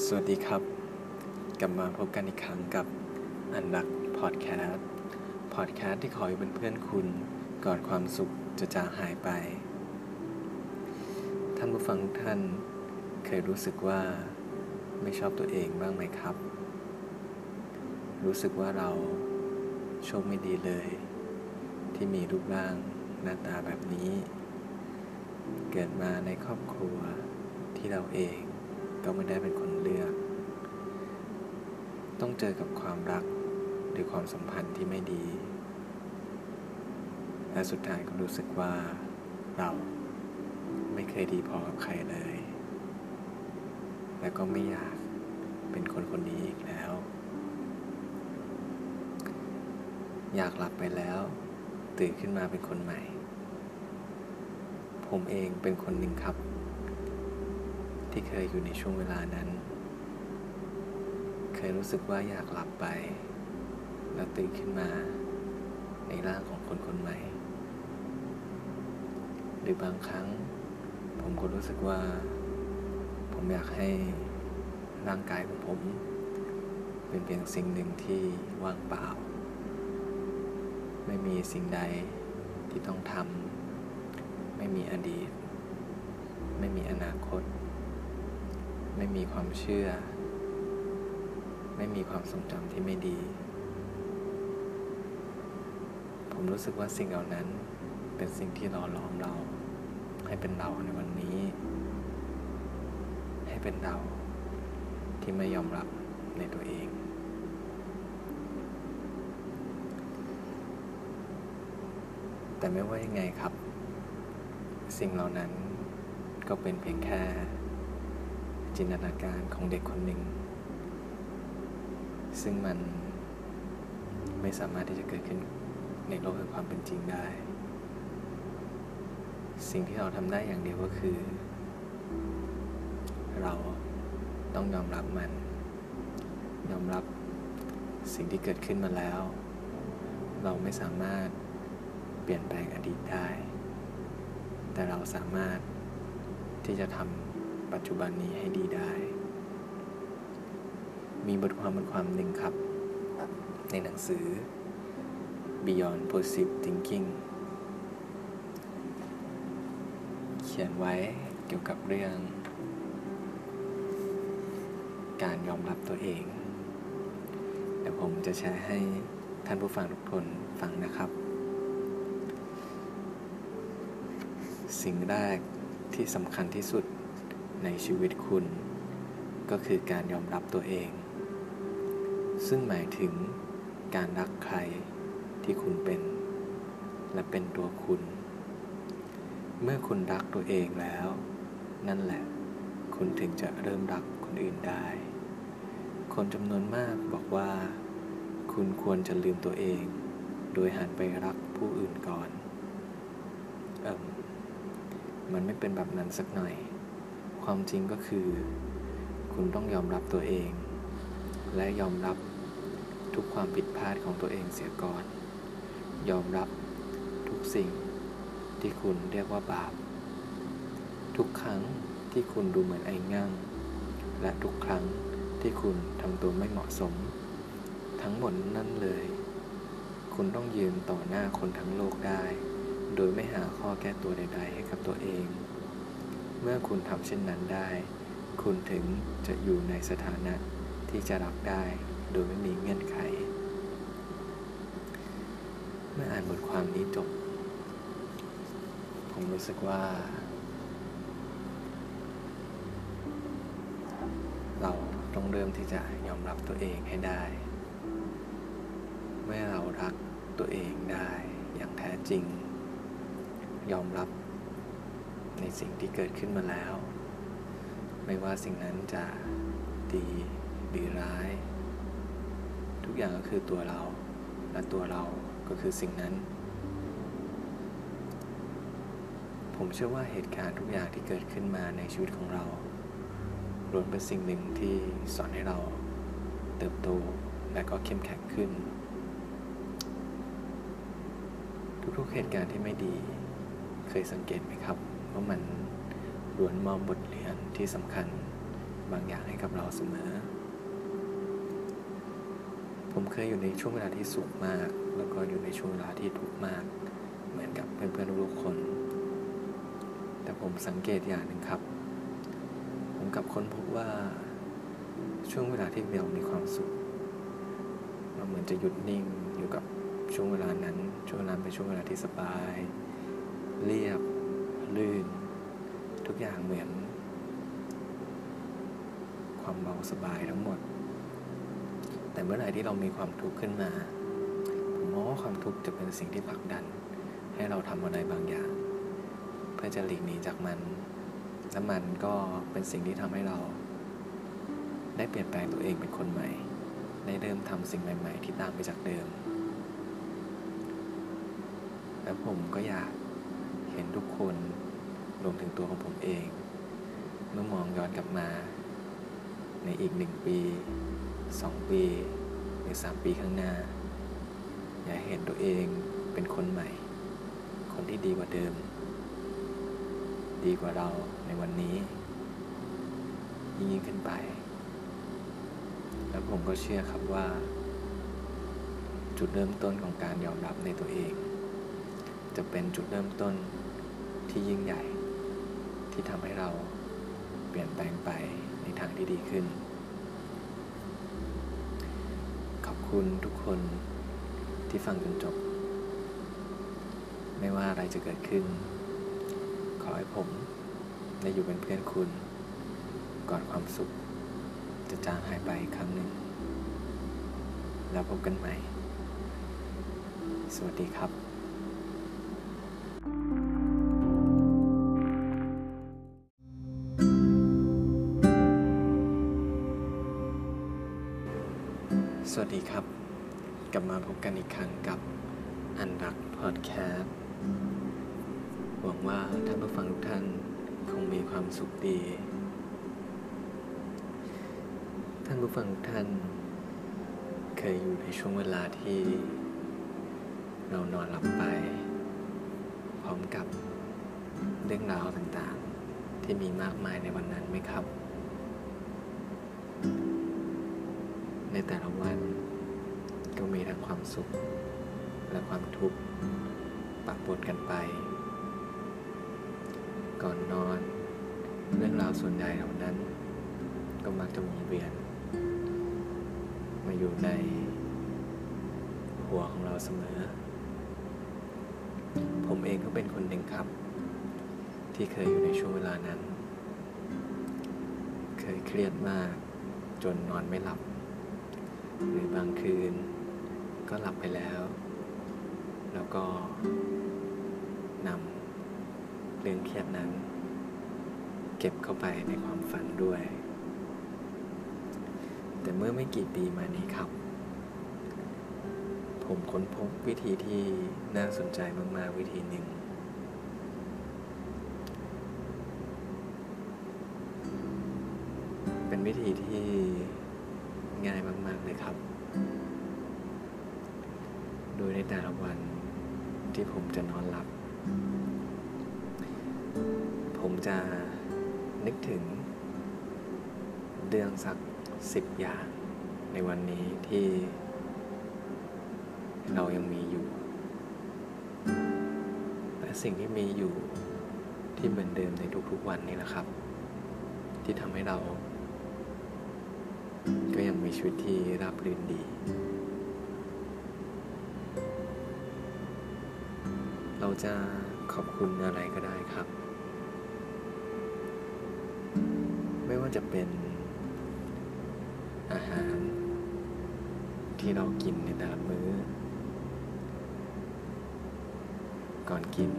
สวัสดีครับ กลับมาพบกันอีกครั้งกับอันรักพอดแคสต์พอดแคสต์ที่คอยเป็นเพื่อนคุณก่อนความสุขจะจางหายไป ท่านผู้ฟังทุกท่านเคยรู้สึกว่าไม่ชอบตัวเองบ้างไหมครับ รู้สึกว่าเราโชคไม่ดีเลย ที่มีรูปร่างหน้าตาแบบนี้ เกิดมาในครอบครัวที่เราเอง ก็ไม่ได้เป็นคนเลือก ต้องเจอกับความรักหรือความสัมพันธ์ที่ไม่ดี และสุดท้ายก็รู้สึกว่าเราไม่เคยดีพอกับใครเลย และก็ไม่อยากเป็นคนคนนี้อีกแล้ว อยากหลับไปแล้ว ตื่นขึ้นมาเป็นคนใหม่ ผมเองเป็นคนหนึ่งครับ ที่เคยอยู่ในช่วงเวลานั้น เคยรู้สึกว่าอยากหลับไป แล้วตื่นขึ้นมา ในร่างของคนคนใหม่ หรือบางครั้ง ผมก็รู้สึกว่า ผมอยากให้ร่างกายของผม เป็นเพียงสิ่งหนึ่งที่ว่างเปล่า ไม่มีสิ่งใดที่ต้องทำไม่มีอดีต ไม่มีอนาคต ไม่มีความเชื่อ ไม่มีความทรงจำที่ไม่ดี ผมรู้สึกว่าสิ่งเหล่านั้นเป็นสิ่งที่หล่อหลอมเรา ให้เป็นเราในวันนี้ ให้เป็นเราที่ไม่ยอมรับในตัวเอง แต่ไม่ว่ายังไงครับ สิ่งเหล่านั้นก็เป็นเพียงแค่ จินตนาการของเด็กคนหนึ่ง ซึ่งมันไม่สามารถที่จะเกิดขึ้นในโลกแห่งความเป็นจริงได้ สิ่งที่เราทำได้อย่างเดียวก็คือ เราต้องยอมรับมัน ยอมรับสิ่งที่เกิดขึ้นมาแล้ว เราไม่สามารถเปลี่ยนแปลงอดีตได้ แต่เราสามารถที่จะทำ ปัจจุบันนี้ให้ดีได้ มีบทความบทความหนึ่งครับ ในหนังสือ Beyond Positive Thinking เขียนไว้เกี่ยวกับเรื่อง การยอมรับตัวเองเดี๋ยวผมจะแชร์ให้ท่านผู้ฟังทุกคนฟังนะครับ สิ่งแรกที่สำคัญที่สุด ในชีวิตคุณ ก็คือการยอมรับตัวเอง ซึ่งหมายถึงการรักใครที่คุณเป็น และเป็นตัวคุณ เมื่อคุณรักตัวเองแล้ว นั่นแหละ คุณถึงจะเริ่มรักคนอื่นได้ คนจำนวนมากบอกว่า คุณควรจะลืมตัวเอง โดยหันไปรักผู้อื่นก่อน เอิมมันไม่เป็นแบบนั้นสักหน่อย ความจริงก็คือ คุณต้องยอมรับตัวเอง และยอมรับทุกความผิดพลาดของตัวเองเสียก่อน ยอมรับทุกสิ่งที่คุณเรียกว่าบาป ทุกครั้งที่คุณดูเหมือนไอ้งั่งและทุกครั้งที่คุณทำตัวไม่เหมาะสม ทั้งหมดนั่นเลย คุณต้องยืนต่อหน้าคนทั้งโลกได้ โดยไม่หาข้อแก้ตัวใด ๆ ให้กับตัวเอง เมื่อคุณทำเช่นนั้นได้ คุณถึงจะอยู่ในสถานะที่จะรักได้โดยไม่มีเงื่อนไข เมื่ออ่านบทความนี้จบ ผมรู้สึกว่า เราต้องเริ่มที่จะยอมรับตัวเองให้ได้ เมื่อเรารักตัวเองได้อย่างแท้จริง ยอมรับ ในสิ่งที่เกิดขึ้นมาแล้ว ไม่ว่าสิ่งนั้นจะดีหรือร้าย ทุกอย่างก็คือตัวเรา และตัวเราก็คือสิ่งนั้น ผมเชื่อว่าเหตุการณ์ทุกอย่างที่เกิดขึ้นมาในชีวิตของเราล้วนเป็นสิ่งหนึ่งที่สอนให้เราเติบโตและก็เข้มแข็งขึ้น ทุกๆเหตุการณ์ที่ไม่ดีเคยสังเกตไหมครับ ว่ามันล้วนมอบบทเรียนที่สำคัญบางอย่างให้กับเราเสมอ ผมเคยอยู่ในช่วงเวลาที่สุขมาก แล้วก็อยู่ในช่วงเวลาที่ทุกข์มาก เหมือนกับเพื่อนๆทุกคน แต่ผมสังเกตอย่างหนึ่งครับ ผมกับค้นพบว่าช่วงเวลาที่เรามีความสุขเราเหมือนจะหยุดนิ่งอยู่กับช่วงเวลานั้น ช่วงเวลาเป็นช่วงเวลาที่สบาย เรียบ ลื่น ทุกอย่างเหมือน ความเบาสบายทั้งหมด แต่เมื่อไหร่ที่เรามีความทุกข์ขึ้นมา ผมมองว่าความทุกข์จะเป็นสิ่งที่ผลักดัน ให้เราทำอะไรบางอย่าง เพื่อจะหลีกหนีจากมัน และมันก็เป็นสิ่งที่ทำให้เรา ได้เปลี่ยนแปลงตัวเองเป็นคนใหม่ ได้เริ่มทำสิ่งใหม่ ๆ ที่ต่างไปจากเดิมและผมก็อยากเห็นทุกคน รวมถึงตัวของผมเอง เมื่อมองย้อนกลับมา ในอีกหนึ่งปีสองปี หรือสามปีข้างหน้า อยากเห็นตัวเองเป็นคนใหม่ คนที่ดีกว่าเดิม ดีกว่าเราในวันนี้ ยิ่งยิ่งขึ้นไป แล้วผมก็เชื่อครับว่า จุดเริ่มต้นของการยอมรับในตัวเอง จะเป็นจุดเริ่มต้นที่ยิ่งใหญ่ ที่ทำให้เราเปลี่ยนแปลงไปในทางที่ดีขึ้น ขอบคุณทุกคนที่ฟังจนจบ ไม่ว่าอะไรจะเกิดขึ้น ขอให้ผมได้อยู่เป็นเพื่อนคุณ ก่อนความสุข จะจางหายไปครั้งหนึ่ง แล้วพบกันใหม่ สวัสดีครับ กันอีกครั้งกับอันรักพอดแคสต์หวังว่าท่านผู้ฟังทุกท่านคงมีความสุขดี ท่านผู้ฟังทุกท่าน เคยอยู่ในช่วงเวลาที่ เรานอนหลับไป พร้อมกับเรื่องราวต่างๆ ที่มีมากมายในวันนั้นไหมครับ ในแต่ละวัน ก็มีทั้งความสุข และความทุกข์ปะปนกันไป ก่อนนอน เรื่องราวส่วนใหญ่เหล่านั้น ก็มักจะวนเวียน มาอยู่ในหัวของเราเสมอ ผมเองก็เป็นคนหนึ่งครับ ที่เคยอยู่ในช่วงเวลานั้น เคยเครียดมากจนนอนไม่หลับ หรือบางคืน ก็หลับไปแล้ว แล้วก็นำเรื่องเครียดนั้น เก็บเข้าไปในความฝันด้วย แต่เมื่อไม่กี่ปีมานี้ครับ ผมค้นพบวิธีที่น่าสนใจมาก ๆ วิธีหนึ่ง เรื่องสักสิบอย่างในวันนี้ที่เรายังมีอยู่ และสิ่งที่มีอยู่ที่เหมือนเดิมในทุกๆวันนี้แหละครับ ที่ทำให้เรา ก็ยังมีชีวิตที่ราบรื่นดี เราจะขอบคุณอะไรก็ได้ครับ ไม่ว่าจะเป็น อาหาร ที่เรากินในแต่ละมื้อ ก่อนกิน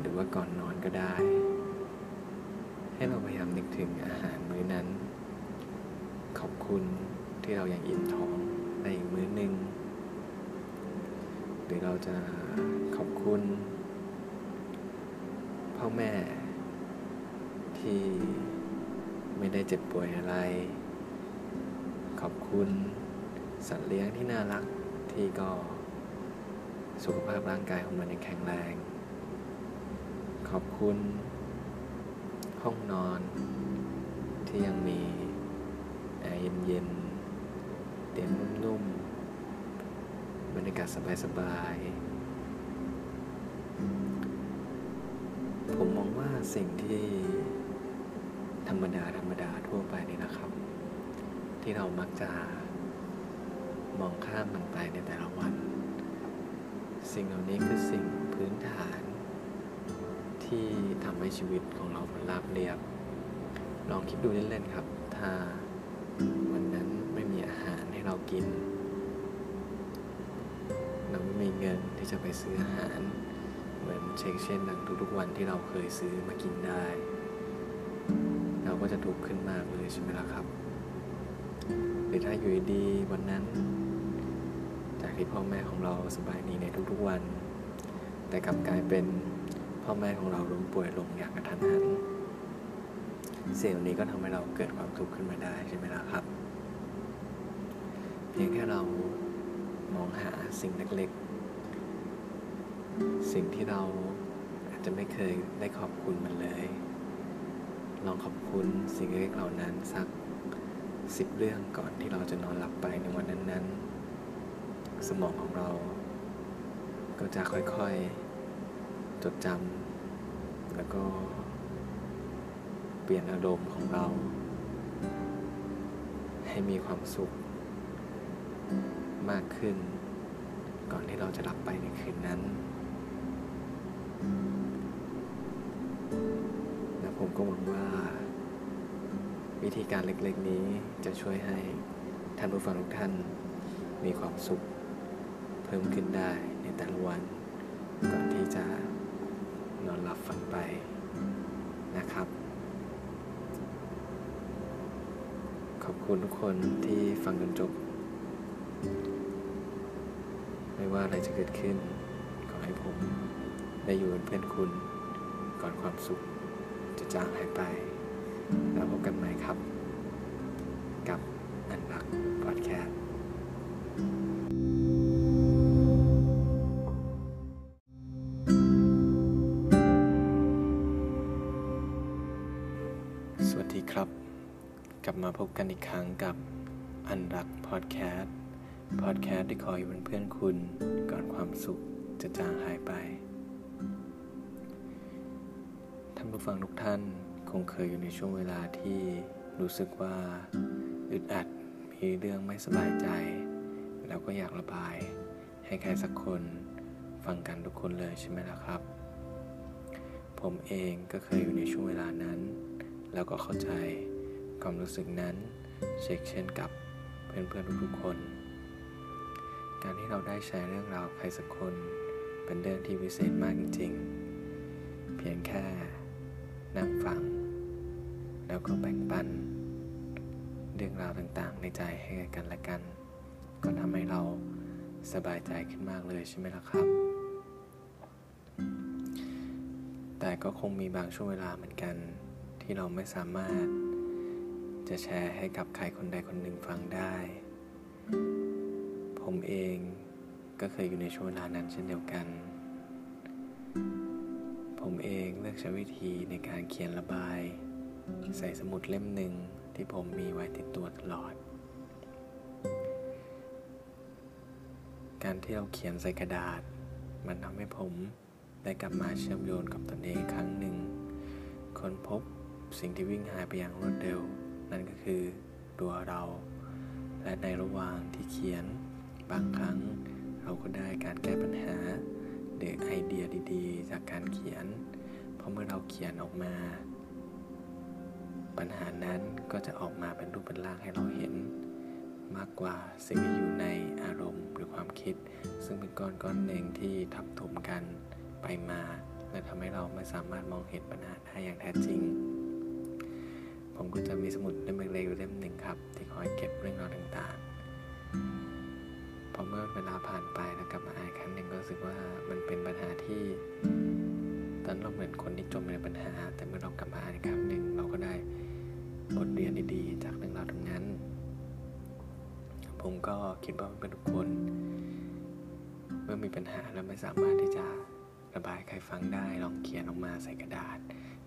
หรือว่าก่อนนอนก็ได้ ให้เราพยายามนึกถึงอาหารมื้อนั้น ขอบคุณที่เรายังอิ่มท้องในอีกมื้อหนึ่งหรือเราจะขอบคุณ พ่อแม่ที่ไม่ได้เจ็บป่วยอะไร คุณสัตว์เลี้ยงที่น่ารักที่ก็สุขภาพร่างกายของมันยังแข็งแรง ขอบคุณห้องนอนที่ยังมีแอร์เย็นๆเตียงนุ่มๆบรรยากาศสบายๆผมมองว่าสิ่งที่ธรรมดาธรรมดาทั่วไปนี่นะครับ ที่เรามักจะมองข้ามมันไปในแต่ละวัน สิ่งเหล่านี้คือสิ่งพื้นฐานที่ทำให้ชีวิตของเรามันราบเรียบ ลองคิดดูเล่นๆครับ ถ้าวันนั้นไม่มีอาหารให้เรากิน เราไม่มีเงินที่จะไปซื้ออาหาร เหมือนเช็คเช่นดังทุกๆวันที่เราเคยซื้อมากินได้ เราก็จะทุกข์ขึ้นมากเลยใช่ไหมล่ะครับ รือถ้าอยู่ดีๆวันนั้น จากที่พ่อแม่ของเราสบายดีในทุกๆวัน แต่กลับกลายเป็นพ่อแม่ของเราล้มป่วยลงอย่างกระทันหันเสิ่งนี้ก็ทำให้เราเกิดความทุกข์ขึ้นมาได้ใช่ไหมล่ะครับ เพียงแค่เรามองหาสิ่งเล็กๆ สิ่งที่เราอาจจะไม่เคยได้ขอบคุณมันเลย ลองขอบคุณสิ่งเล็กๆเหล่านั้นสัก สิบเรื่องก่อนที่เราจะนอนหลับไปในวันนั้นๆ สมองของเรา ก็จะค่อยๆ จดจำแล้วก็เปลี่ยนอารมณ์ของเรา ให้มีความสุข มากขึ้น ก่อนที่เราจะหลับไปในคืนนั้น และผมก็หวังว่า วิธีการเล็กๆนี้จะช่วยให้ท่านผู้ฟังทุกท่านมีความสุข เพิ่มขึ้นได้ในแต่ละวัน ก่อนที่จะนอนหลับฝันไปนะครับ ขอบคุณทุกคนที่ฟังจนจบ ไม่ว่าอะไรจะเกิดขึ้น ขอให้ผมได้อยู่เป็นเพื่อนคุณ ก่อนความสุขจะจางหายไป แล้วพบกันใหม่ครับ กับอันรักพอดแคสต์สวัสดีครับ กลับมาพบกันอีกครั้งกับอันรักพอดแคสต์พอดแคสต์ที่คอยอยู่เป็นเพื่อนคุณก่อนความสุขจะจางหายไป ท่านผู้ฟังทุกท่าน คงเคยอยู่ในช่วงเวลาที่รู้สึกว่าอึดอัด มีเรื่องไม่สบายใจ แล้วก็อยากระบาย ให้ใครสักคนฟังกันทุกคนเลยใช่ไหมล่ะครับ ผมเองก็เคยอยู่ในช่วงเวลานั้น แล้วก็เข้าใจความรู้สึกนั้นเช็คเช่นกับเพื่อนๆทุกๆคน การที่เราได้แชร์เรื่องราวใครสักคน เป็นเรื่องที่วิเศษมากจริงๆ เพียงแค่ นั่งฟัง แล้วก็แบ่งปัน เรื่องราวต่างๆ ในใจให้กันและกัน ก็ทำให้เราสบายใจขึ้นมากเลยใช่ไหมล่ะครับ แต่ก็คงมีบางช่วงเวลาเหมือนกัน ที่เราไม่สามารถ จะแชร์ให้กับใครคนใดคนหนึ่งฟังได้ ผมเองก็เคยอยู่ในช่วงเวลานั้นเช่นเดียวกัน เองเลือกใช้วิธีในการเขียนระบาย ใส่สมุดเล่มหนึ่งที่ผมมีไว้ติดตัวตลอด การที่เราเขียนใส่กระดาษ มันทำให้ผมได้กลับมาเชื่อมโยงกับตนเองอีกครั้งหนึ่งค้นพบสิ่งที่วิ่งหายไปอย่างรวดเร็ว นั่นก็คือตัวเรา และในระหว่างที่เขียนบางครั้งเราก็ได้การแก้ปัญหา หรือไอเดียดีๆ จากการเขียน เพราะเมื่อเราเขียนออกมา ปัญหานั้นก็จะออกมาเป็นรูปเป็นร่างให้เราเห็น มากกว่าสิ่งที่อยู่ในอารมณ์หรือความคิด ซึ่งเป็นก้อนก้อนหนึ่งที่ทับถมกันไปมา และทำให้เราไม่สามารถมองเห็นปัญหาได้อย่างแท้จริง ผมก็จะมีสมุดเล่มเล็กๆอยู่เล่มหนึ่งครับ ที่คอยเก็บเรื่องราวต่างๆพอเมื่อเวลาผ่านไปแล้วกลับมา รู้สึกว่ามันเป็นปัญหาที่ตอนเราเหมือนคนที่จมในปัญหา แต่เมื่อเรากลับมาอ่านครั้งหนึ่งเราก็ได้บทเรียนดีๆ จากเรื่องราวตรงนั้น ผมก็คิดว่าเป็นทุกคน เมื่อมีปัญหาแล้วไม่สามารถที่จะระบายใครฟังได้ลองเขียนออกมาใส่กระดาษ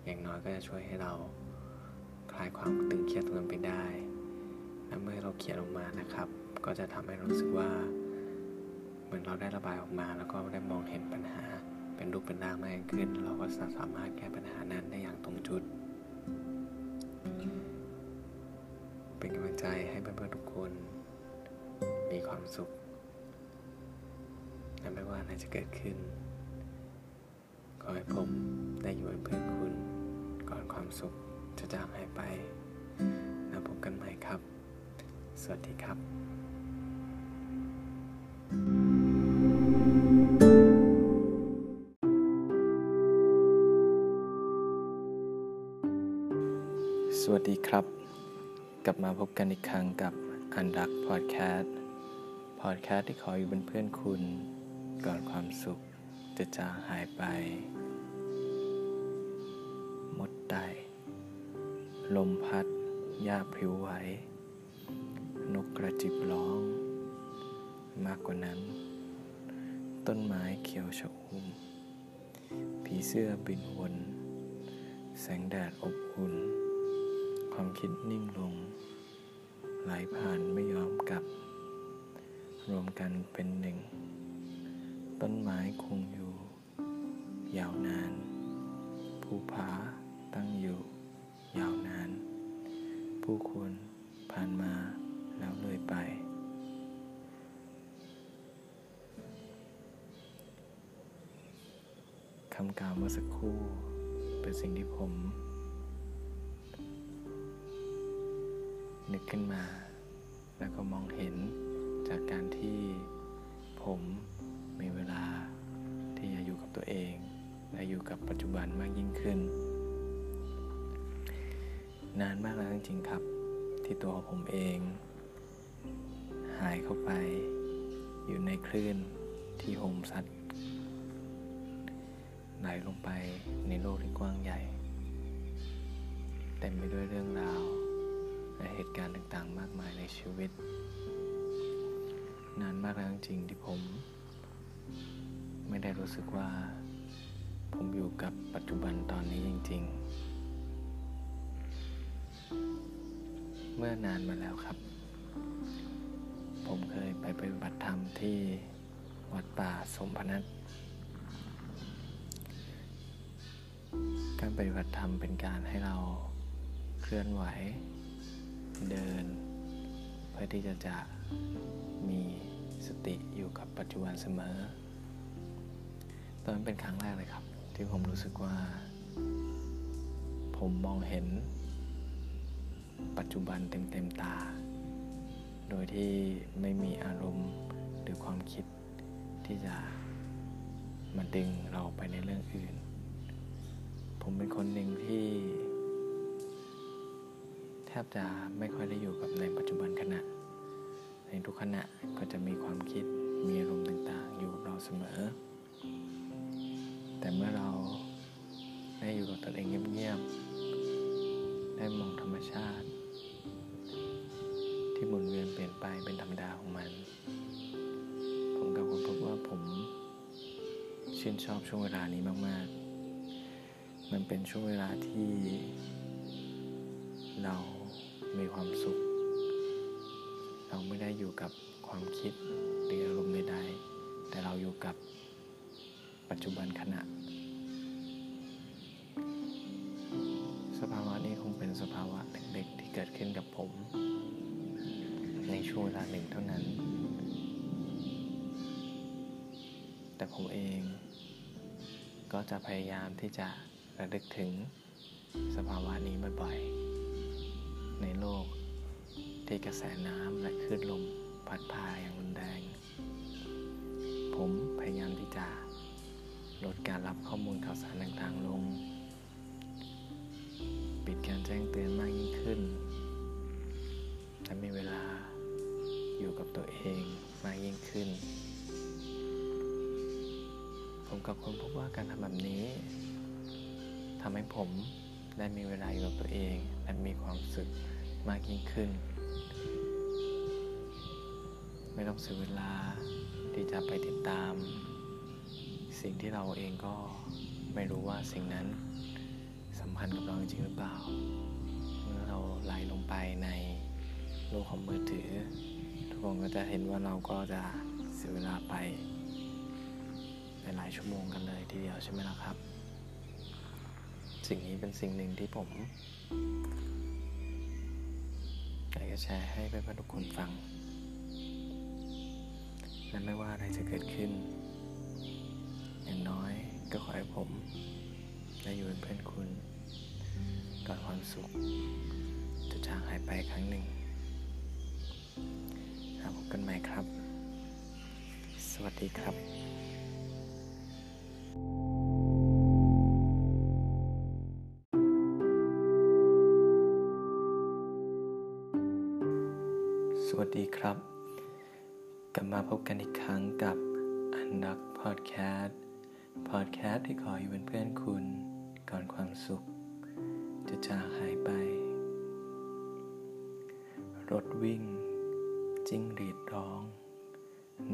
อย่างน้อยก็จะช่วยให้เราคลายความตึงเครียดตรงนั้นไปได้และเมื่อเราเขียนออกมานะครับ ก็จะทำให้รู้สึกว่า มือนเราได้ระบายออกมา แล้วก็ได้มองเห็นปัญหา เป็นรูปเป็นร่างมากขึ้น เราก็สามารถแก้ปัญหานั้นได้อย่างตรงจุด เป็นกำลังใจให้เพื่อนๆทุกคน มีความสุขและไม่ว่าอะไรจะเกิดขึ้น ขอให้ผมได้อยู่เป็นเพื่อนคุณ ก่อนความสุขจะจางหายไปแล้วพบกันใหม่ครับ สวัสดีครับ สวัสดีครับ กลับมาพบกันอีกครั้งกับอันรักพอดแคสต์พอดแคสต์ที่ขออยู่เป็นเพื่อนคุณ ก่อนความสุขจะจางหายไป มดไดลมพัดหญ้าพริ้วไหว นกกระจิบร้อง มากกว่านั้น ต้นไม้เขียวชอุ่มผีเสื้อบินวน แสงแดดอบอุ่น ความคิดนิ่งลง ไหลผ่านไม่ยอมกลับ รวมกันเป็นหนึ่ง ต้นไม้คงอยู่ ยาวนาน ภูผาตั้งอยู่ ยาวนาน ผู้คนผ่านมาแล้วเลยไป คำกล่าวเมื่อสักครู่เป็นสิ่งที่ผม นึกขึ้นมา แล้วก็มองเห็นจากการที่ผมมีเวลาที่จะอยู่กับตัวเอง และอยู่กับปัจจุบันมากยิ่งขึ้น นานมากแล้วจริงๆครับ ที่ตัวผมเอง หายเข้าไป อยู่ในคลื่นที่โหมซัดไหลลงไปในโลกที่กว้างใหญ่ เต็มไปด้วยเรื่องราว และเหตุการณ์ต่างๆ มากมายในชีวิต นานมากแล้วจริงๆที่ผม ไม่ได้รู้สึกว่า ผมอยู่กับปัจจุบันตอนนี้จริง ๆ เมื่อนานมาแล้วครับ ผมเคยไปปฏิบัติธรรมที่วัดป่าสมพนัสการปฏิบัติธรรมเป็นการให้เราเคลื่อนไหว เดิน เพื่อที่จะจะมีสติอยู่กับปัจจุบันเสมอ ตอนนั้นเป็นครั้งแรกเลยครับ ที่ผมรู้สึกว่า ผมมองเห็น ปัจจุบันเต็มเต็มตา โดยที่ไม่มีอารมณ์หรือความคิดที่จะมาดึงเราไปในเรื่องอื่น ผมเป็นคนหนึ่งที่ บจะไม่ค่อยได้อยู่กับในปัจจุบันขณะ ในทุกขณะก็จะมีความคิดมีอารมณ์ต่างๆ อยู่กับเราเสมอ แต่เมื่อเราได้อยู่กับตัวเองเงียบๆ ได้มองธรรมชาติ ที่หมุนเวียนเปลี่ยนไปเป็นธรรมดาของมัน ผมกับคนพบว่าผมชื่นชอบช่วงเวลานี้มาก ๆ มันเป็นช่วงเวลาที่เรา มีความสุข เราไม่ได้อยู่กับความคิดหรืออารมณ์ใดๆแต่เราอยู่กับปัจจุบันขณะ สภาวะนี้คงเป็นสภาวะเล็กๆที่เกิดขึ้นกับผม ในช่วงเวลาหนึ่งเท่านั้น แต่ผมเองก็จะพยายามที่จะระลึกถึงสภาวะนี้บ่อยๆ ในโลก ที่กระแสน้ำและคลื่นลมพัดพาอย่างรุนแรง ผมพยายามที่จะลดการรับข้อมูลข่าวสารต่างๆลง ปิดการแจ้งเตือนมากยิ่งขึ้น และมีเวลาอยู่กับตัวเองมากยิ่งขึ้น ผมกับคนพบว่าการทำแบบนี้ทำให้ผม ได้มีเวลาอยู่กับตัวเอง และมีความสุขมากยิ่งขึ้น ไม่ต้องเสียเวลาที่จะไปติดตาม สิ่งที่เราเองก็ไม่รู้ว่าสิ่งนั้นสัมพันธ์กับเราจริงหรือเปล่า เมื่อเราไหลลงไปในโลกของมือถือ ทุกคนก็จะเห็นว่าเราก็จะเสียเวลาไปหลายชั่วโมงกันเลยทีเดียวใช่ไหมล่ะครับ สิ่งนี้เป็นสิ่งหนึ่งที่ผมอยากจะแชร์ให้เพื่อนๆทุกคนฟัง และไม่ว่าอะไรจะเกิดขึ้น อย่างน้อยก็ขอให้ผมได้อยู่เป็นเพื่อนคุณก่อนความสุข จะจางหายไปครั้งหนึ่งแล้วพบกันใหม่ครับ สวัสดีครับ ครับ กลับมาพบกันอีกครั้งกับอันดักพอดแคสต์พอดแคสต์ที่ขออยู่เป็นเพื่อนคุณ ก่อนความสุข จะจางหายไป รถวิ่ง จิ้งหรีดร้อง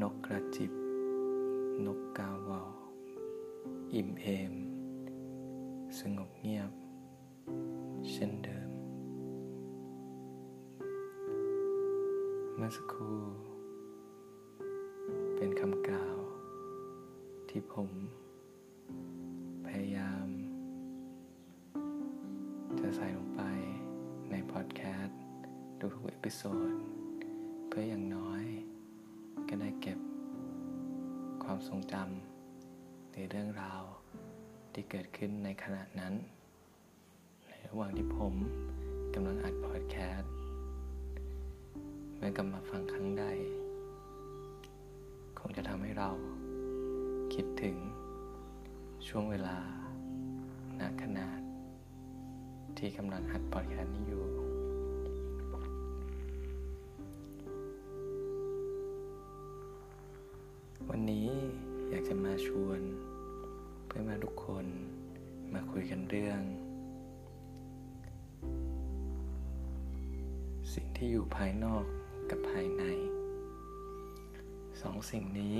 นกกระจิบ นกกาวาวอิ่มเอม สงบเงียบ เช่นเดิม เมื่อสักครู่ เป็นคำกล่าว ที่ผม พยายาม จะใส่ลงไปในพอดแคสต์ทุกๆ episode เพื่ออย่างน้อย ก็ได้เก็บ ความทรงจำในเรื่องราวที่เกิดขึ้นในขณะนั้น ในระหว่างที่ผมกำลังอัดพอดแคสต์ มื่อกลับมาฟังครั้งใด คงจะทำให้เราคิดถึงช่วงเวลาณขนาด ที่กำลังอัดพอดแคสต์นี้อยู่ วันนี้อยากจะมาชวน เพื่อนมาทุกคนมาคุยกันเรื่อง สิ่งที่อยู่ภายนอก กับภายในสองสิ่งนี้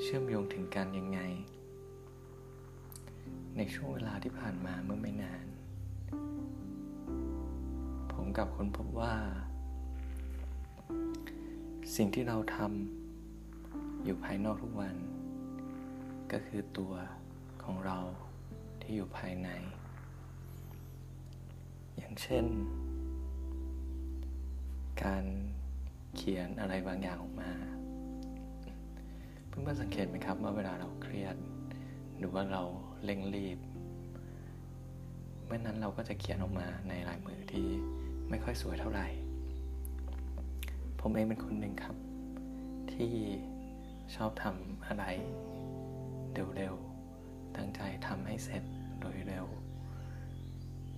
เชื่อมโยงถึงกันยังไง ในช่วงเวลาที่ผ่านมาเมื่อไม่นาน ผมกับคนพบว่า สิ่งที่เราทำอยู่ภายนอกทุกวัน ก็คือตัวของเราที่อยู่ภายใน อย่างเช่น การ เขียนอะไรบางอย่างออกมา เพื่อนๆสังเกตไหมครับว่าเวลาเราเครียด หรือว่าเราเร่งรีบ เมื่อนั้นเราก็จะเขียนออกมาในลายมือที่ไม่ค่อยสวยเท่าไหร่ ผมเองเป็นคนหนึ่งครับ ที่ชอบทำอะไรเร็วๆ ตั้งใจทำให้เสร็จโดยเร็ว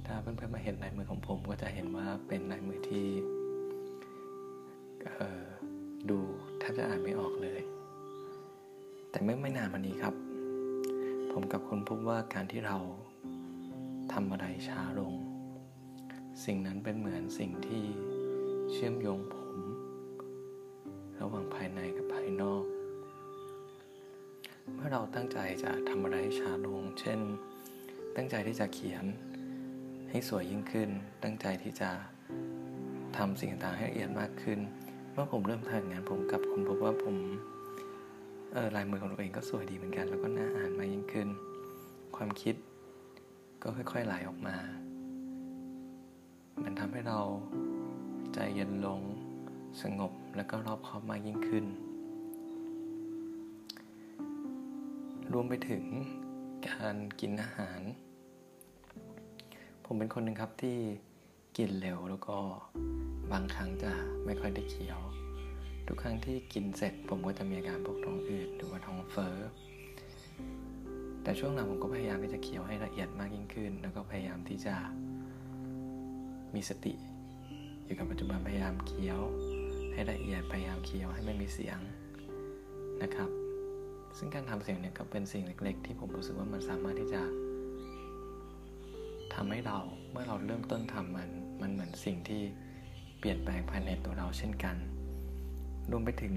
ถ้าเพื่อนๆมาเห็นลายมือของผมก็จะเห็นว่าเป็นลายมือที่ ดูแทบจะอ่านไม่ออกเลย แต่ไม่ไม่นานมานี้ครับ ผมกับคนพบว่าการที่เราทำอะไรช้าลง สิ่งนั้นเป็นเหมือนสิ่งที่เชื่อมโยงผม ระหว่างภายในกับภายนอก เมื่อเราตั้งใจจะทำอะไรช้าลง เช่น ตั้งใจที่จะเขียนให้สวยยิ่งขึ้น ตั้งใจที่จะทำสิ่งต่างให้ละเอียดมากขึ้น เมื่อผมเริ่มทำงานผมกับคุณพบว่าผมเออลายมือของตัวเองก็สวยดีเหมือนกัน แล้วก็น่าอ่านมากยิ่งขึ้น ความคิดก็ค่อยๆไหลออกมา มันทำให้เราใจเย็นลงสงบแล้วก็รอบคอบมากยิ่งขึ้น รวมไปถึงการกินอาหาร ผมเป็นคนหนึ่งครับที่ กินเร็วแล้วก็บางครั้งจะไม่ค่อยได้เคี้ยว ทุกครั้งที่กินเสร็จผมก็จะมีอาการพวกท้องอืดหรือว่าท้องเฟ้อแต่ช่วงหลังผมก็พยายามที่จะเคี้ยวให้ละเอียดมากยิ่งขึ้น แล้วก็พยายามที่จะมีสติ อยู่กับปัจจุบันพยายามเคี้ยว ให้ละเอียดพยายามเคี้ยวให้ไม่มีเสียงนะครับ ซึ่งการทำเสียงเนี่ยก็เป็นสิ่งเล็ก ๆ ที่ผมรู้สึกว่ามันสามารถที่จะทำให้เราเมื่อเราเริ่มต้นทำมัน มันเหมือนสิ่งที่เปลี่ยนแปลงภายในตัวเราเช่นกัน รวมไปถึง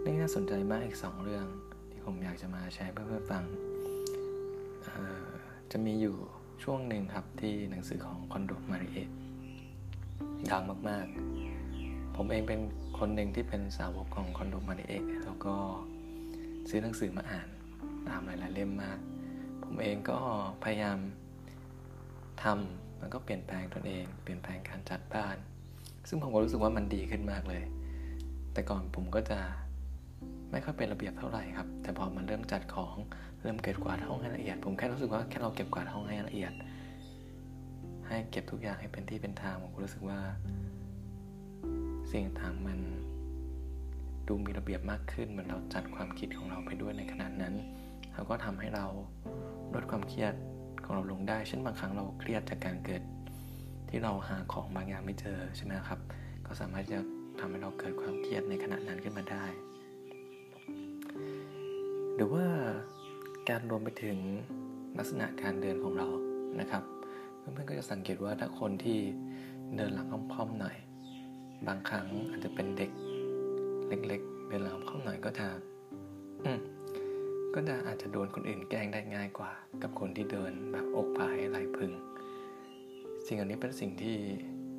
เรื่องน่าสนใจมากอีกสองเรื่อง ที่ผมอยากจะมาแชร์เพื่อๆฟัง จะมีอยู่ช่วงหนึ่งครับที่หนังสือของคอนโดมาริเอตดังมาก ๆ ผมเองเป็นคนหนึ่งที่เป็นสาวกของคอนโดมาริเอกแล้วก็ซื้อหนังสือมาอ่านตามหลาย ๆ เล่มมาก ผมเองก็พยายามทำ มันก็เปลี่ยนแปลงตนเอง เปลี่ยนแปลงการจัดบ้าน ซึ่งผมก็รู้สึกว่ามันดีขึ้นมากเลย แต่ก่อนผมก็จะไม่ค่อยเป็นระเบียบเท่าไหร่ครับ แต่พอมันเริ่มจัดของเริ่มเก็บกวาดห้องให้ละเอียด ผมแค่รู้สึกว่าแค่เราเก็บกวาดห้องให้ละเอียด ให้เก็บทุกอย่างให้เป็นที่เป็นทางผมก็รู้สึกว่าสิ่งต่างมันดูมีระเบียบมากขึ้นเหมือนเราจัดความคิดของเราไปด้วยในขณะนั้นแล้วก็ทำให้เราลดความเครียด ของเราลงได้ เช่นบางครั้งเราเครียดจากการเกิด ที่เราหาของบางอย่างไม่เจอใช่ไหมครับ ก็สามารถจะทำให้เราเกิดความเครียดในขณะนั้นขึ้นมาได้ หรือว่าการรวมไปถึงลักษณะการเดินของเรานะครับเพื่อนๆก็จะสังเกตว่าถ้าคนที่เดินหลังค่อมๆหน่อย บางครั้งอาจจะเป็นเด็กเล็ก ๆ เดินหลังค่อมหน่อยก็จะอืม ก็จะอาจจะโดนคนอื่นแกล้งได้ง่ายกว่า กับคนที่เดินแบบอกผายไหลพึง สิ่งอันนี้เป็นสิ่งที่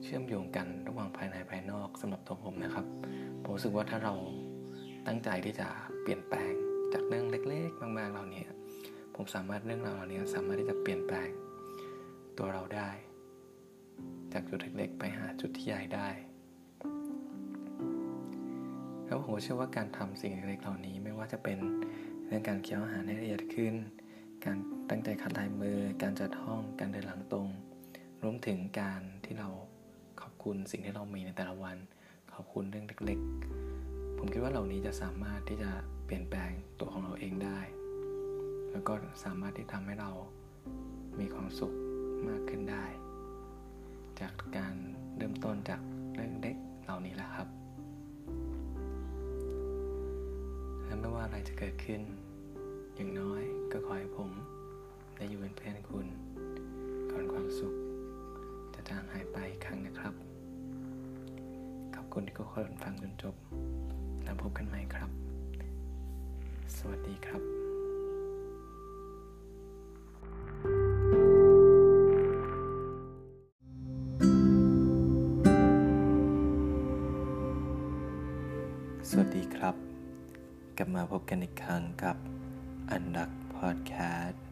เชื่อมโยงกันระหว่างภายในภายนอกสำหรับตัวผมนะครับ ผมรู้สึกว่าถ้าเราตั้งใจที่จะเปลี่ยนแปลงจากเรื่องเล็ก ๆ มากๆเหล่านี้ผมสามารถเรื่องราวเหล่านี้สามารถที่จะเปลี่ยนแปลง ตัวเราได้ จากจุดเล็กๆ ไปหาจุดที่ใหญ่ได้แล้วผมเชื่อว่าการทำสิ่งเล็กๆเหล่านี้ไม่ว่าจะเป็น เรื่องการเคี้ยวอาหารให้ละเอียดขึ้น การตั้งใจคัดลายมือ การจัดห้อง การเดินหลังตรง รวมถึงการที่เราขอบคุณสิ่งที่เรามีในแต่ละวัน ขอบคุณเรื่องเล็กๆ ผมคิดว่าเหล่านี้จะสามารถที่จะเปลี่ยนแปลงตัวของเราเองได้ แล้วก็สามารถที่ทำให้เรามีความสุขมากขึ้นได้ จากการเริ่มต้นจากเรื่องเล็กเหล่านี้แหละครับ และไม่ว่าอะไรจะเกิดขึ้น อย่างน้อยก็ขอให้ผมได้อยู่เป็นเพื่อนคุณ ก่อนความสุข จะจางหายไปครั้งนะครับ ขอบคุณที่ทุกคนฟังจนจบ แล้วพบกันใหม่ครับ สวัสดีครับ กลับมาพบกันอีกครั้งกับอันดักพอดแคสต์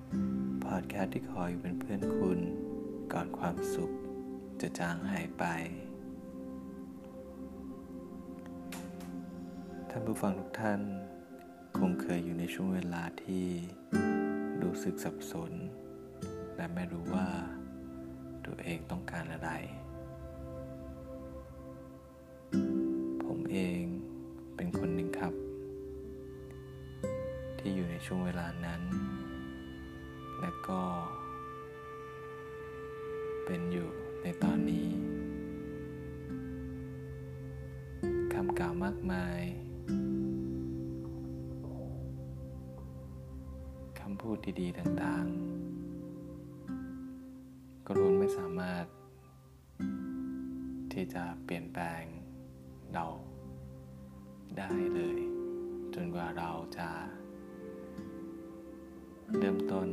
พอดแคสต์ที่คอยอยู่เป็นเพื่อนคุณ ก่อนความสุข จะจางหายไป ท่านผู้ฟังทุกท่าน คงเคยอยู่ในช่วงเวลาที่รู้สึกสับสน และไม่รู้ว่าตัวเองต้องการอะไร ผมเอง ช่วงเวลานั้น และก็ เป็นอยู่ในตอนนี้คำกล่าวมากมายคำพูดดีๆต่างๆ ก็ล้วนไม่สามารถ ที่จะเปลี่ยนแปลงเราได้เลย จนกว่าเราจะ เริ่มต้น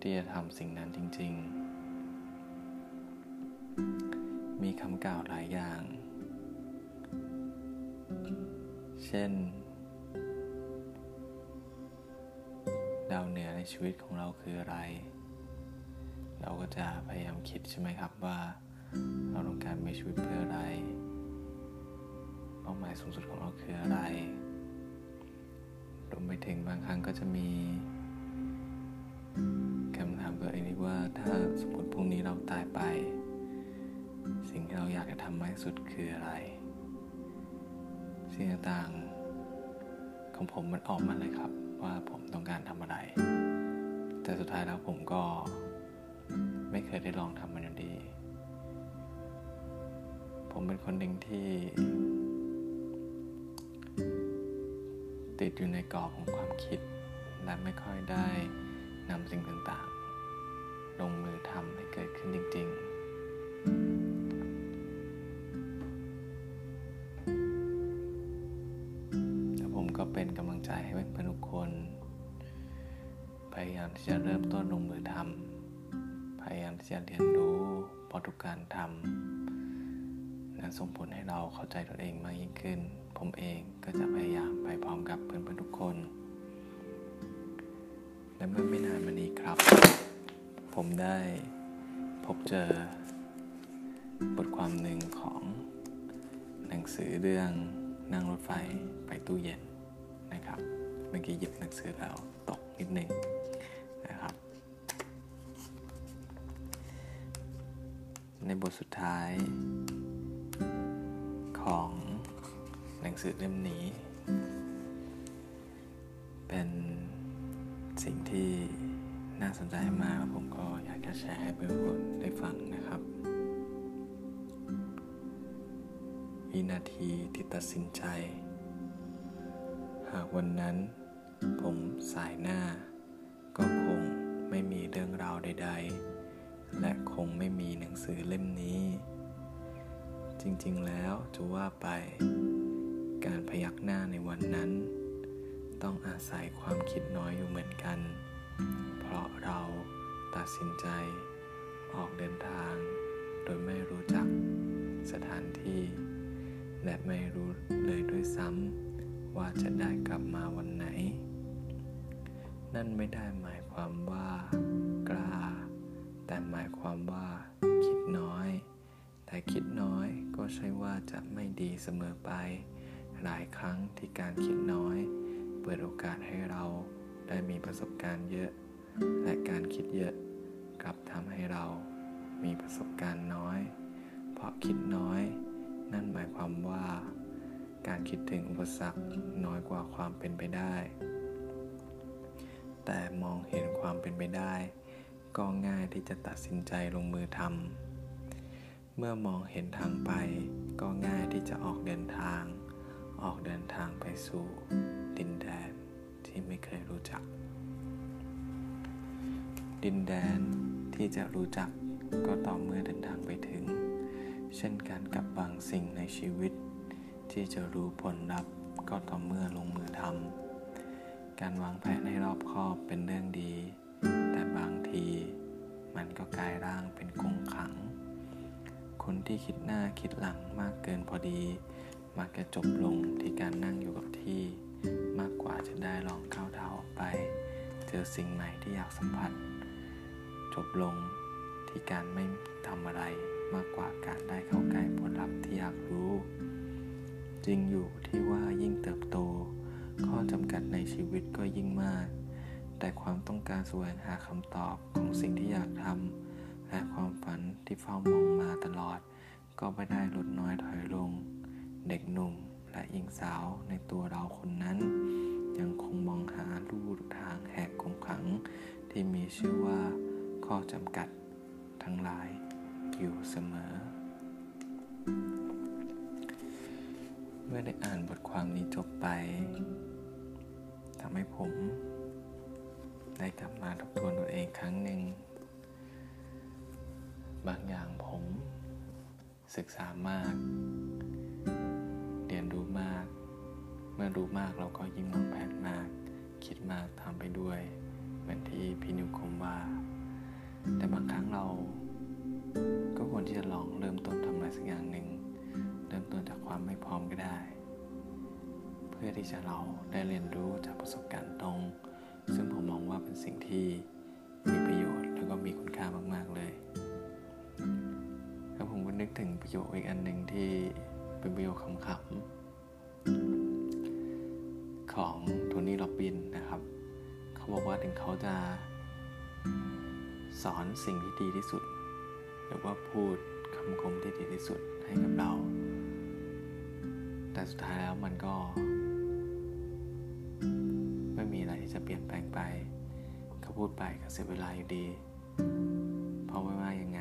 ที่จะทำสิ่งนั้นจริง ๆ มีคำกล่าวหลายอย่าง เช่น ดาวเหนือในชีวิตของเราคืออะไร เราก็จะพยายามคิดใช่ไหมครับว่า เราต้องการมีชีวิตเพื่ออะไรเป้าหมายสูงสุดของเราคืออะไรรวมไปถึงบางครั้งก็จะมี คำถามตัวเองว่าถ้าสมมติพรุ่งนี้เราตายไป สิ่งที่เราอยากจะทำมากที่สุดคืออะไร สิ่งต่างๆของผมมันออกมาเลยครับ ว่าผมต้องการทำอะไร แต่สุดท้ายแล้วผมก็ไม่เคยได้ลองทำมันอยู่ดี ผมเป็นคนหนึ่งที่ติดอยู่ในกรอบของความคิด และไม่ค่อยได้ นำสิ่งต่างๆ ลงมือทำให้เกิดขึ้นจริง ๆ แล้วผมก็เป็นกำลังใจให้เพื่อนทุกคน พยายามที่จะเริ่มต้นลงมือทำ พยายามที่จะเรียนรู้เพราะทุกการทนั้นส่งผลให้เราเข้าใจตัวเองมากยิ่งขึ้น ผมเองก็จะพยายามไปพร้อมกับเพื่อนๆทุกคน และเมื่อไม่นานมานี้ครับ ผมได้พบเจอบทความหนึ่งของหนังสือเรื่องนั่งรถไฟไปตู้เย็นนะครับ เมื่อกี้หยิบหนังสือแล้วตกนิดหนึ่งนะครับ ในบทสุดท้ายของหนังสือเล่มนี้ เป็น ที่น่าสนใจมากผมก็อยากจะแชร์ให้เพื่อนๆได้ฟังนะครับวินาทีที่ตัดสินใจ หากวันนั้นผมสายหน้า ก็คงไม่มีเรื่องราวใด ๆ และคงไม่มีหนังสือเล่มนี้ จริงๆแล้วจะว่าไป การพยักหน้าในวันนั้น ต้องอาศัยความคิดน้อยอยู่เหมือนกัน เพราะเราตัดสินใจออกเดินทาง โดยไม่รู้จักสถานที่ และไม่รู้เลยด้วยซ้ำว่าจะได้กลับมาวันไหน นั่นไม่ได้หมายความว่ากล้า แต่หมายความว่าคิดน้อย แต่คิดน้อยก็ใช่ว่าจะไม่ดีเสมอไป หลายครั้งที่การคิดน้อย เปิดโอกาสให้เรา ได้มีประสบการณ์เยอะ และการคิดเยอะ กลับทำให้เรามีประสบการณ์น้อย เพราะคิดน้อย นั่นหมายความว่า การคิดถึงอุปสรรคน้อยกว่าความเป็นไปได้ แต่มองเห็นความเป็นไปได้ ก็ง่ายที่จะตัดสินใจลงมือทำเมื่อมองเห็นทางไป ก็ง่ายที่จะออกเดินทาง ออกเดินทางไปสู่ดินแดน ที่ไม่เคยรู้จัก ดินแดนที่จะรู้จักก็ต่อเมื่อเดินทางไปถึง เช่นกันกับบางสิ่งในชีวิต ที่จะรู้ผลลัพธ์ก็ต่อเมื่อลงมือทำการวางแผนให้รอบคอบเป็นเรื่องดี แต่บางทีมันก็กลายร่างเป็นกงขัง คนที่คิดหน้าคิดหลังมากเกินพอดี มักจะจบลงที่การนั่งอยู่กับที่ มากกว่าจะได้ลองก้าวเท้าออกไป เจอสิ่งใหม่ที่อยากสัมผัส จบลงที่การไม่ทำอะไรมากกว่าการได้เข้าใกล้ผลลัพธ์ที่อยากรู้ จริงอยู่ที่ว่ายิ่งเติบโต ข้อจำกัดในชีวิตก็ยิ่งมาก แต่ความต้องการแสวงหาคำตอบของสิ่งที่อยากทำและความฝันที่เฝ้ามองมาตลอด ก็ไม่ได้ลดน้อยถอยลง เด็กหนุ่ม และหญิงสาวในตัวเราคนนั้น ยังคงมองหาลู่ทางแหกคงขัง ที่มีชื่อว่าข้อจำกัดทั้งหลายอยู่เสมอ เมื่อได้อ่านบทความนี้จบไปทำให้ผม ได้กลับมาทบทวนตัวเองครั้งหนึ่ง บางอย่างผม ศึกษามาก รียนรู้มาก เมื่อรู้มากเราก็ยิ่งวางแผนมาก คิดมากทำไปด้วย เหมือนที่พี่นิวคมว่า แต่บางครั้งเรา ก็ควรที่จะลองเริ่มต้นทำอะไรสักอย่างหนึ่ง เริ่มต้นจากความไม่พร้อมก็ได้ เพื่อที่จะเราได้เรียนรู้จากประสบการณ์ตรง ซึ่งผมมองว่าเป็นสิ่งที่มีประโยชน์แล้วก็มีคุณค่ามาก ๆ เลย แล้วผมก็นึกถึงประโยคอีกอันหนึ่งที่ เป็นประโยคคำๆของโทนี่โรบบินนะครับ เขาบอกว่าถึงเขาจะสอนสิ่งที่ดีที่สุด หรือว่าพูดคำคมที่ดีที่สุดให้กับเรา แต่สุดท้ายแล้วมันก็ ไม่มีอะไรที่จะเปลี่ยนแปลงไปเขาพูดไปก็เสียเวลาอยู่ดี เพราะไม่ว่ายังไง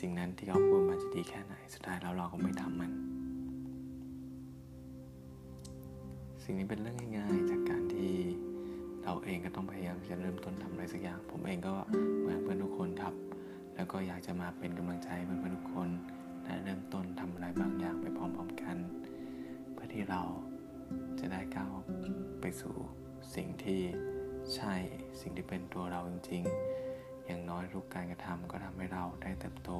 สิ่งนั้นที่เขาพูดมาจะดีแค่ไหน สุดท้ายแล้วเราก็ไม่ทำมัน สิ่งนี้เป็นเรื่องง่ายๆจากการที่เราเองก็ต้องพยายามจะเริ่มต้นทำอะไรสักอย่าง ผมเองก็เหมือนเพื่อนทุกคนครับ แล้วก็อยากจะมาเป็นกำลังใจเพื่อนๆทุกคนได้เริ่มต้นทำอะไรบางอย่างไปพร้อมๆกัน เพื่อที่เราจะได้ก้าวไปสู่สิ่งที่ใช่สิ่งที่เป็นตัวเราจริง ๆ อย่างน้อยทุกการกระทำก็ทำให้เราได้เติบโต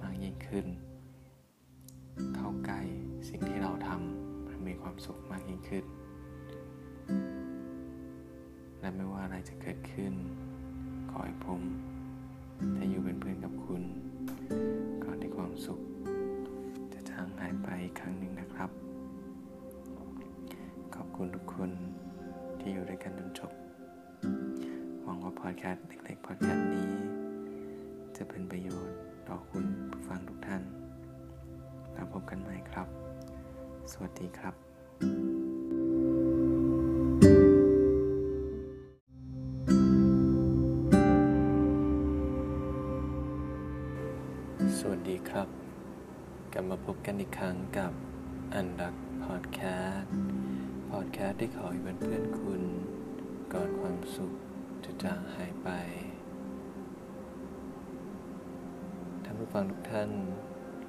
มากยิ่งขึ้น เข้าใกล้สิ่งที่เราทำให้ มีความสุขมากยิ่งขึ้น และไม่ว่าอะไรจะเกิดขึ้น ขอให้ผมได้อยู่เป็นเพื่อนกับคุณ ก่อนที่ความสุข จะจางหายไปอีกครั้งหนึ่งนะครับ ขอบคุณทุกคนที่อยู่ด้วยกันจนจบ หวังว่าพอดแคสต์เล็กๆพอดแคสต์นี้ จะเป็นประโยชน์ต่อคุณผู้ฟังทุกท่าน แล้วพบกันใหม่ครับ สวัสดีครับสวัสดีครับ กลับมาพบกันอีกครั้งกับอันดักพอดแคสต์พอดแคสต์ที่ขอให้เป็นเพื่อนคุณ ก่อนความสุขจะจางหายไปท่านผู้ฟังทุกท่าน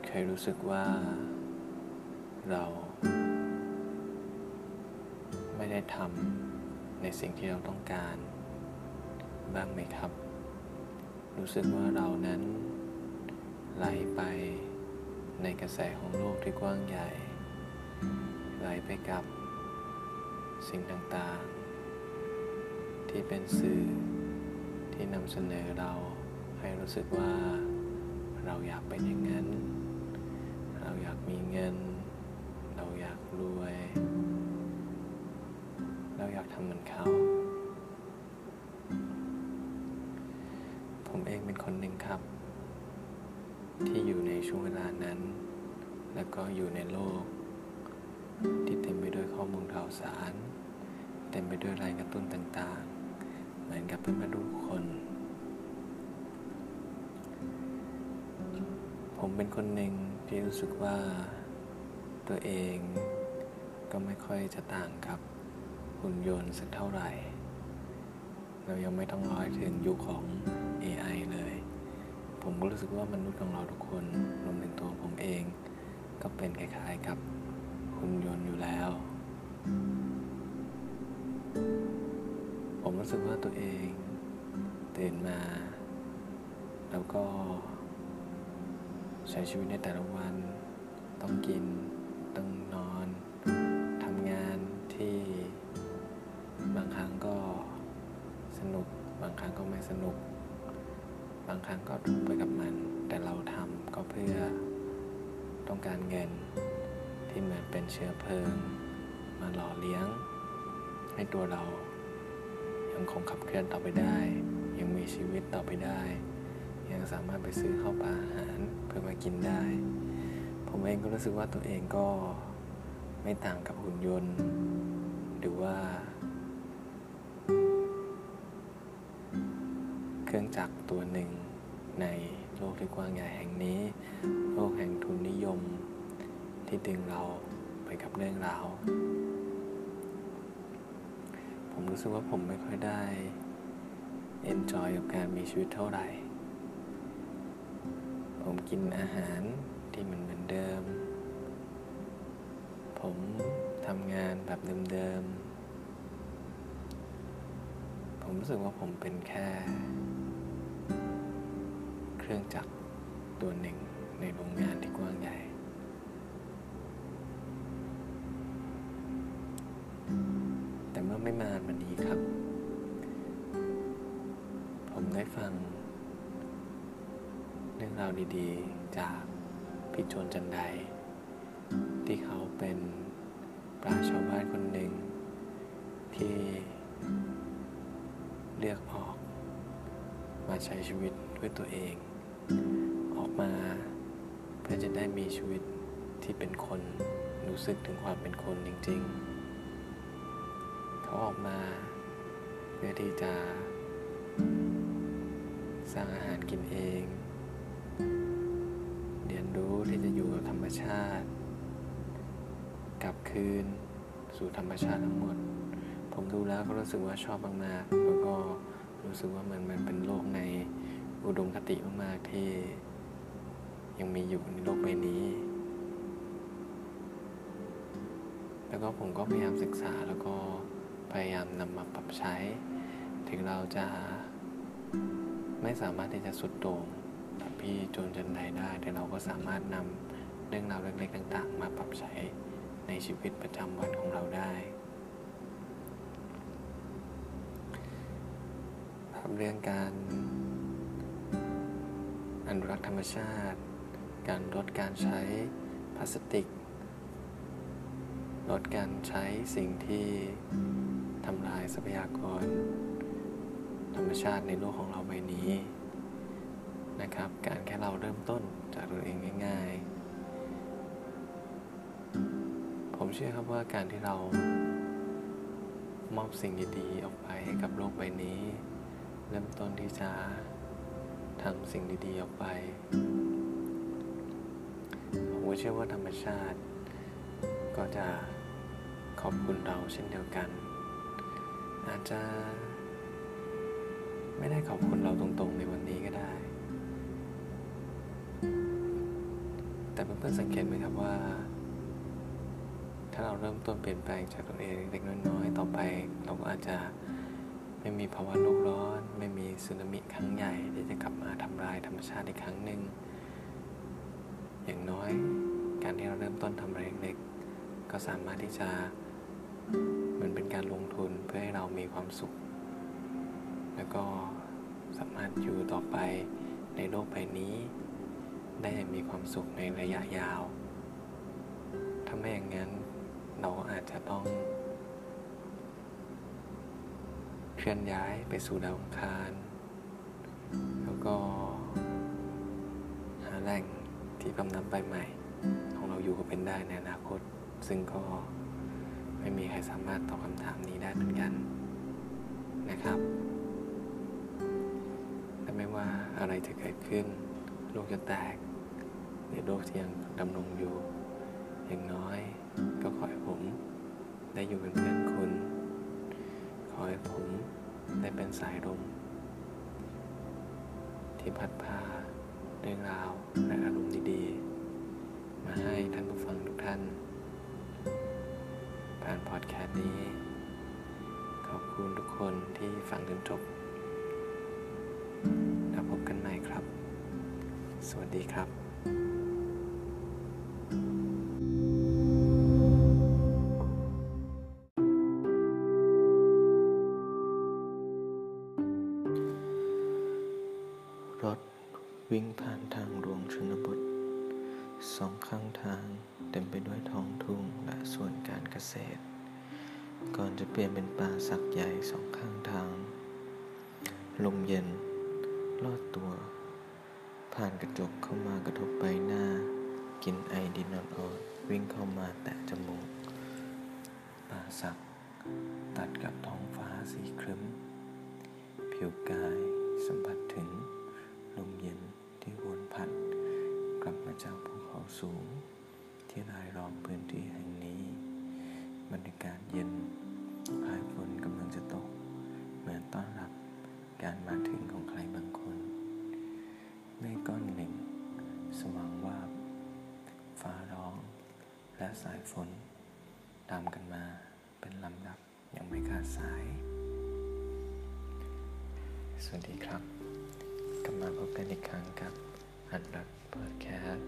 เคยรู้สึกว่า เรา ทำในสิ่งที่เราต้องการ บ้างไหมครับ รู้สึกว่าเรานั้น ไหลไปในกระแสของโลกที่กว้างใหญ่ ไหลไปกับสิ่งต่างๆ ที่เป็นสื่อที่นำเสนอเราให้รู้สึกว่าเราอยากเป็นอย่างนั้น เราอยากมีเงิน เราอยากรวย อยากทำเหมือนเขา ผมเองเป็นคนหนึ่งครับ ที่อยู่ในช่วงเวลานั้น แล้วก็อยู่ในโลก ที่เต็มไปด้วยข้อมูลข่าวสาร เต็มไปด้วยแรงกระตุ้นต่างๆ เหมือนกับเพื่อนๆทุกคน ผมเป็นคนหนึ่งที่รู้สึกว่าตัวเองก็ไม่ค่อยจะต่างกับ หุ่นยนต์สักเท่าไหร่ เรายังไม่ต้องร้อยถึงยุคของ AI เลย ผมก็รู้สึกว่ามนุษย์ของเราทุกคนรวมถึงตัวผมเอง ก็เป็นคล้ายๆกับหุ่นยนต์อยู่แล้ว ผมรู้สึกว่าตัวเองตื่นมา แล้วก็ใช้ชีวิตในแต่ละวันต้องกิน บางครั้งก็ทุกข์ไปกับมัน แต่เราทำก็เพื่อต้องการเงินที่เหมือนเป็นเชื้อเพลิง มาหล่อเลี้ยง ให้ตัวเรา ยังคงขับเคลื่อนต่อไปได้ ยังมีชีวิตต่อไปได้ ยังสามารถไปซื้อข้าวปลาอาหารเพื่อมากินได้ ผมเองก็รู้สึกว่าตัวเองก็ไม่ต่างกับหุ่นยนต์ หรือว่า รื่องจักรตัวหนึ่งในโลกที่กว้างใหญ่แห่งนี้ โลกแห่งทุนนิยม ที่ดึงเราไปกับเรื่องราว ผมรู้สึกว่าผมไม่ค่อยได้ enjoy กับการมีชีวิตเท่าไหร่ ผมกินอาหารที่มันเหมือนเดิม ผมทำงานแบบเดิมๆ ผมรู้สึกว่าผมเป็นแค่ เครื่องจักรตัวหนึ่งในโรงงานที่กว้างใหญ่ แต่เมื่อไม่นานมานี้ครับ ผมได้ฟัง เรื่องราวดีๆ จากพี่โจนจันไดที่เขาเป็นปราชาวบ้านคนหนึ่ง ที่เลือกออกมาใช้ชีวิตด้วยตัวเอง มา เพื่อจะได้มีชีวิตที่เป็นคนรู้สึกถึงความเป็นคนจริง ๆ เขาออกมาเพื่อที่จะสร้างอาหารกินเอง เรียนรู้ที่จะอยู่กับธรรมชาติ กลับคืนสู่ธรรมชาติทั้งหมด ผมดูแล้วก็รู้สึกว่าชอบมากๆแล้วก็รู้สึกว่ามันมันเป็นโลกในอุดมคติมากๆที่ ยังมีอยู่ในโลกใบนี้ แล้วก็ผมก็พยายามศึกษาแล้วก็พยายามนำมาปรับใช้ ถึงเราจะไม่สามารถที่จะสุดโต่งแบบพี่จนจนไดได้ แต่เราก็สามารถนำเรื่องราวเล็กๆต่าง ๆ มาปรับใช้ในชีวิตประจำวันของเราได้เรื่องการอนุรักษ์ธรรมชาติ การลดการใช้พลาสติก ลดการใช้สิ่งที่ทำลายทรัพยากร ธรรมชาติในโลกของเราใบนี้นะครับ การแค่เราเริ่มต้นจากตัวเองง่ายๆ ผมเชื่อครับว่าการที่เรามอบสิ่งดีๆออกไปให้กับโลกใบนี้ เริ่มต้นที่จะทำสิ่งดีๆออกไป ก็เชื่อว่าธรรมชาติ ก็จะขอบคุณเราเช่นเดียวกัน อาจจะ ไม่ได้ขอบคุณเราตรงๆในวันนี้ก็ได้ แต่เพื่อนๆสังเกตไหมครับว่า ถ้าเราเริ่มต้นเปลี่ยนแปลงจากตัวเองเล็กน้อยๆต่อไป เราก็อาจจะไม่มีภาวะโลกร้อน ไม่มีสึนามิครั้งใหญ่ที่จะกลับมาทำลายธรรมชาติอีกครั้งหนึ่ง อย่างน้อย การที่เราเริ่มต้นทำอะไรเล็กก็สามารถที่จะเหมือนเป็นการลงทุนเพื่อให้เรามีความสุข แล้วก็สามารถอยู่ต่อไปในโลกใบนี้ ได้มีความสุขในระยะยาวถ้าไม่อย่างนั้นเราอาจจะต้องเคลื่อนย้ายไปสู่ดาวอังคาร แล้วก็หาแหล่ง ที่พำน้ำใบใหม่ ของเราอยู่ก็เป็นได้ในอนาคต ซึ่งก็ไม่มีใครสามารถตอบคำถามนี้ได้เหมือนกันนะครับแต่ไม่ว่าอะไรจะเกิดขึ้น โลกจะแตกหรือโลกที่ยังดำรงอยู่ อย่างน้อยก็ขอให้ผม ได้อยู่เป็นเพื่อนคุณ ขอให้ผมได้เป็นสายลมที่พัดพา รื่องราวและอารมณ์ดีๆ มาให้ท่านผู้ฟังทุกท่าน ผ่านพอดแคสต์นี้ ขอบคุณทุกคนที่ฟังจนจบแล้วพบกันใหม่ครับ สวัสดีครับ ฝน ตามกันมาเป็นลำดับยังไม่ขาดสาย สวัสดีครับ กลับมาพบกันอีกครั้งกับอัดรักพอดแคสต์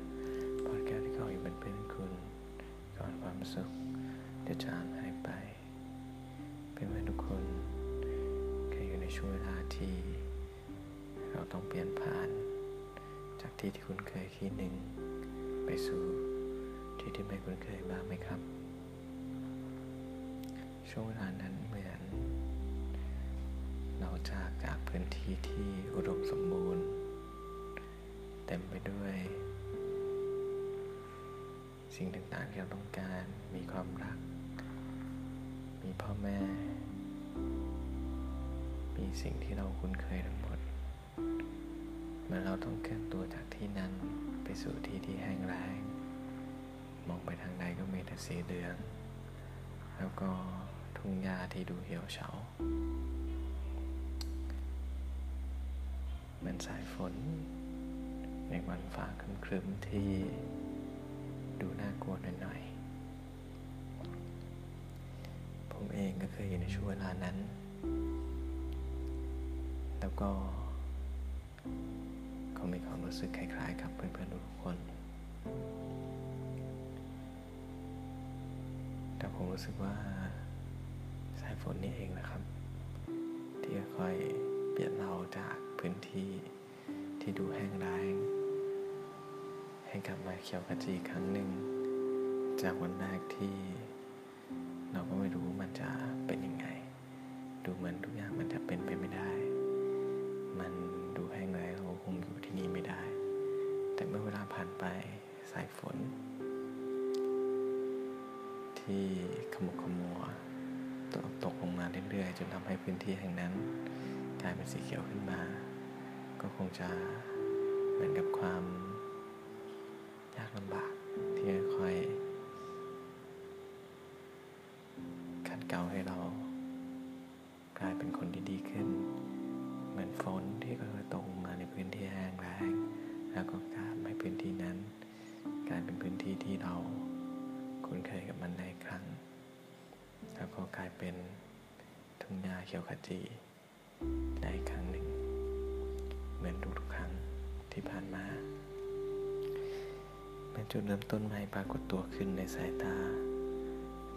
พอดแคสต์ที่คอยเป็นเพื่อนคุณก่อนความสุขจะจางหายไปเป็นเมื่อทุกคนเคยอยู่ในช่วงเวลาที่ เราต้องเปลี่ยนผ่าน จากที่ที่คุณเคยคิดหนึ่งไปสู่ ที่ที่ไม่คุ้นเคยบ้างไหมครับ ช่วงเวลานั้นเหมือน เราจากจากพื้นที่ที่อุดมสมบูรณ์ เต็มไปด้วย สิ่งต่างๆที่เราต้องการมีความรัก มีพ่อแม่ มีสิ่งที่เราคุ้นเคยทั้งหมดเมื่อเราต้องเคลื่อนตัวจากที่นั้นไปสู่ที่ที่แห้งแล้ง มองไปทางใดก็มีแต่สีเหลือง แล้วก็ทุ่งหญ้าที่ดูเหี่ยวเฉาเหมือนสายฝน ในวันฟ้าครึ้มๆที่ดูน่ากลัวหน่อยๆ ผมเองก็เคยอยู่ในช่วงเวลานั้น แล้วก็ก็มีความรู้สึกคล้ายๆ กับเพื่อนๆทุกคน ผมรู้สึกว่าสายฝนนี่เองนะครับ ที่ค่อยเปลี่ยนเราจากพื้นที่ที่ดูแห้งแล้งให้กลับมาเขียวขจีครั้งหนึ่ง จากวันแรกที่ เราก็ไม่รู้มันจะเป็นยังไง ดูเหมือนทุกอย่างมันจะเป็นไปไม่ได้ มันดูแห้งแล้งเราคงอยู่ที่นี่ไม่ได้ แต่เมื่อเวลาผ่านไปสายฝน ที่ขมุกขมัวตกตกลงมาเรื่อยๆจนทำให้พื้นที่แห่งนั้น กลายเป็นสีเขียวขึ้นมา ก็คงจะเหมือนกับความยากลำบากที่ค่อยๆขัดเกลาให้เรา เขียวขจีได้ครั้งหนึ่ง เหมือนทุกๆครั้งที่ผ่านมาเมื่อจุดเริ่มต้นใหม่ปรากฏตัวขึ้นในสายตา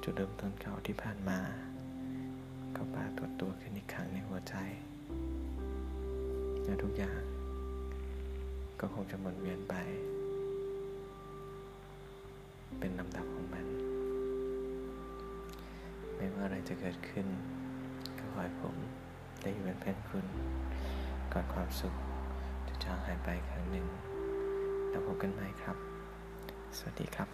จุดเริ่มต้นเก่าที่ผ่านมาก็ปรากฏตัวขึ้นอีกครั้งในหัวใจและทุกอย่าง ก็คงจะหมุนเวียนไป เป็นลำดับของมัน ไม่ว่าอะไรจะเกิดขึ้น ขอให้ผมได้อยู่เป็นเพื่อนคุณ ก่อนความสุขจะจางหายไปครั้งหนึ่ง แล้วพบกันใหม่ครับ สวัสดีครับ